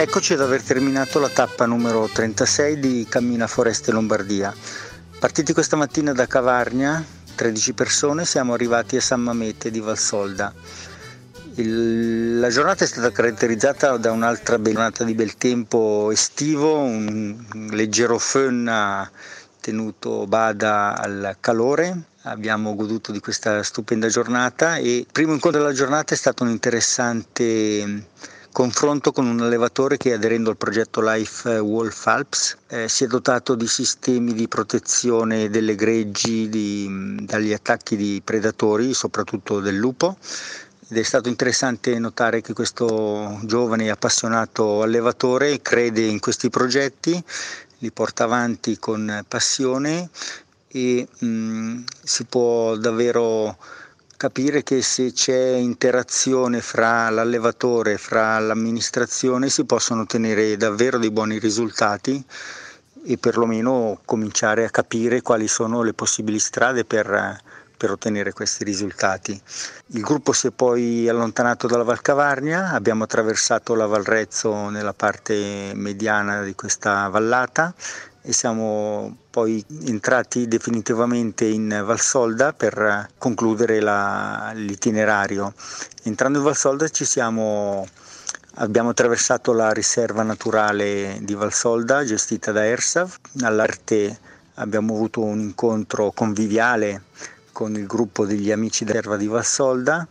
Eccoci ad aver terminato la tappa numero 36 di Cammina Foreste Lombardia. Partiti questa mattina da Cavarnia, 13 persone, siamo arrivati a San Mamete di Valsolda. Il, la giornata è stata caratterizzata da un'altra giornata di bel tempo estivo, un leggero fön ha tenuto bada al calore. Abbiamo goduto di questa stupenda giornata e il primo incontro della giornata è stato un interessante confronto con un allevatore che aderendo al progetto Life Wolf Alps eh, si è dotato di sistemi di protezione delle greggi di, dagli attacchi di predatori, soprattutto del lupo. Ed è stato interessante notare che questo giovane appassionato allevatore crede in questi progetti, li porta avanti con passione e mh, si può davvero capire che se c'è interazione fra l'allevatore e fra l'amministrazione si possono ottenere davvero dei buoni risultati e perlomeno cominciare a capire quali sono le possibili strade per, per ottenere questi risultati. Il gruppo si è poi allontanato dalla Val Cavarnia, abbiamo attraversato la Val Rezzo nella parte mediana di questa vallata e siamo poi entrati definitivamente in Valsolda per concludere la, l'itinerario. Entrando in Valsolda siamo, abbiamo attraversato la riserva naturale di Valsolda gestita da ERSAV. All'arte abbiamo avuto un incontro conviviale con il gruppo degli amici della riserva di Valsolda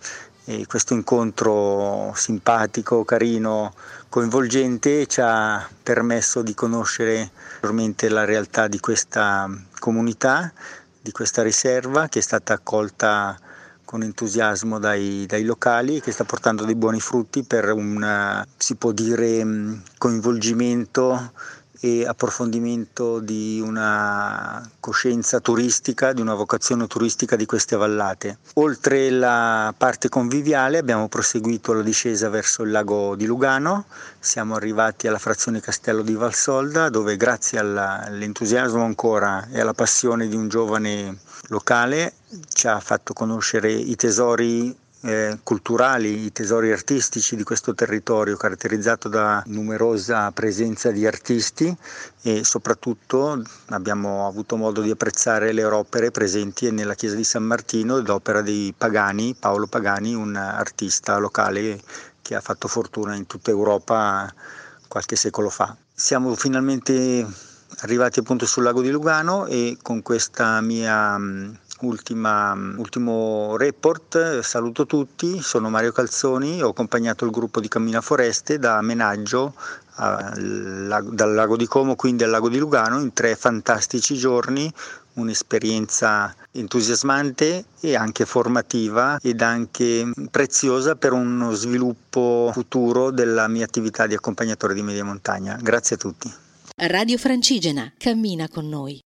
e questo incontro simpatico, carino, coinvolgente ci ha permesso di conoscere maggiormente la realtà di questa comunità, di questa riserva che è stata accolta con entusiasmo dai, dai locali e che sta portando dei buoni frutti per un, si può dire, coinvolgimento e approfondimento di una coscienza turistica, di una vocazione turistica di queste vallate. Oltre la parte conviviale abbiamo proseguito la discesa verso il lago di Lugano, siamo arrivati alla frazione Castello di Valsolda dove grazie all'entusiasmo ancora e alla passione di un giovane locale ci ha fatto conoscere i tesori eh, culturali, i tesori artistici di questo territorio caratterizzato da numerosa presenza di artisti e soprattutto abbiamo avuto modo di apprezzare le opere presenti nella chiesa di San Martino d'opera di Pagani, Paolo Pagani, un artista locale che ha fatto fortuna in tutta Europa qualche secolo fa. Siamo finalmente arrivati appunto sul lago di Lugano e con questa mia Ultimo report, saluto tutti, sono Mario Calzoni, ho accompagnato il gruppo di Cammina Foreste da Menaggio al, dal lago di Como, quindi al lago di Lugano, in tre fantastici giorni, un'esperienza entusiasmante e anche formativa ed anche preziosa per uno sviluppo futuro della mia attività di accompagnatore di media montagna. Grazie a tutti. Radio Francigena, cammina con noi.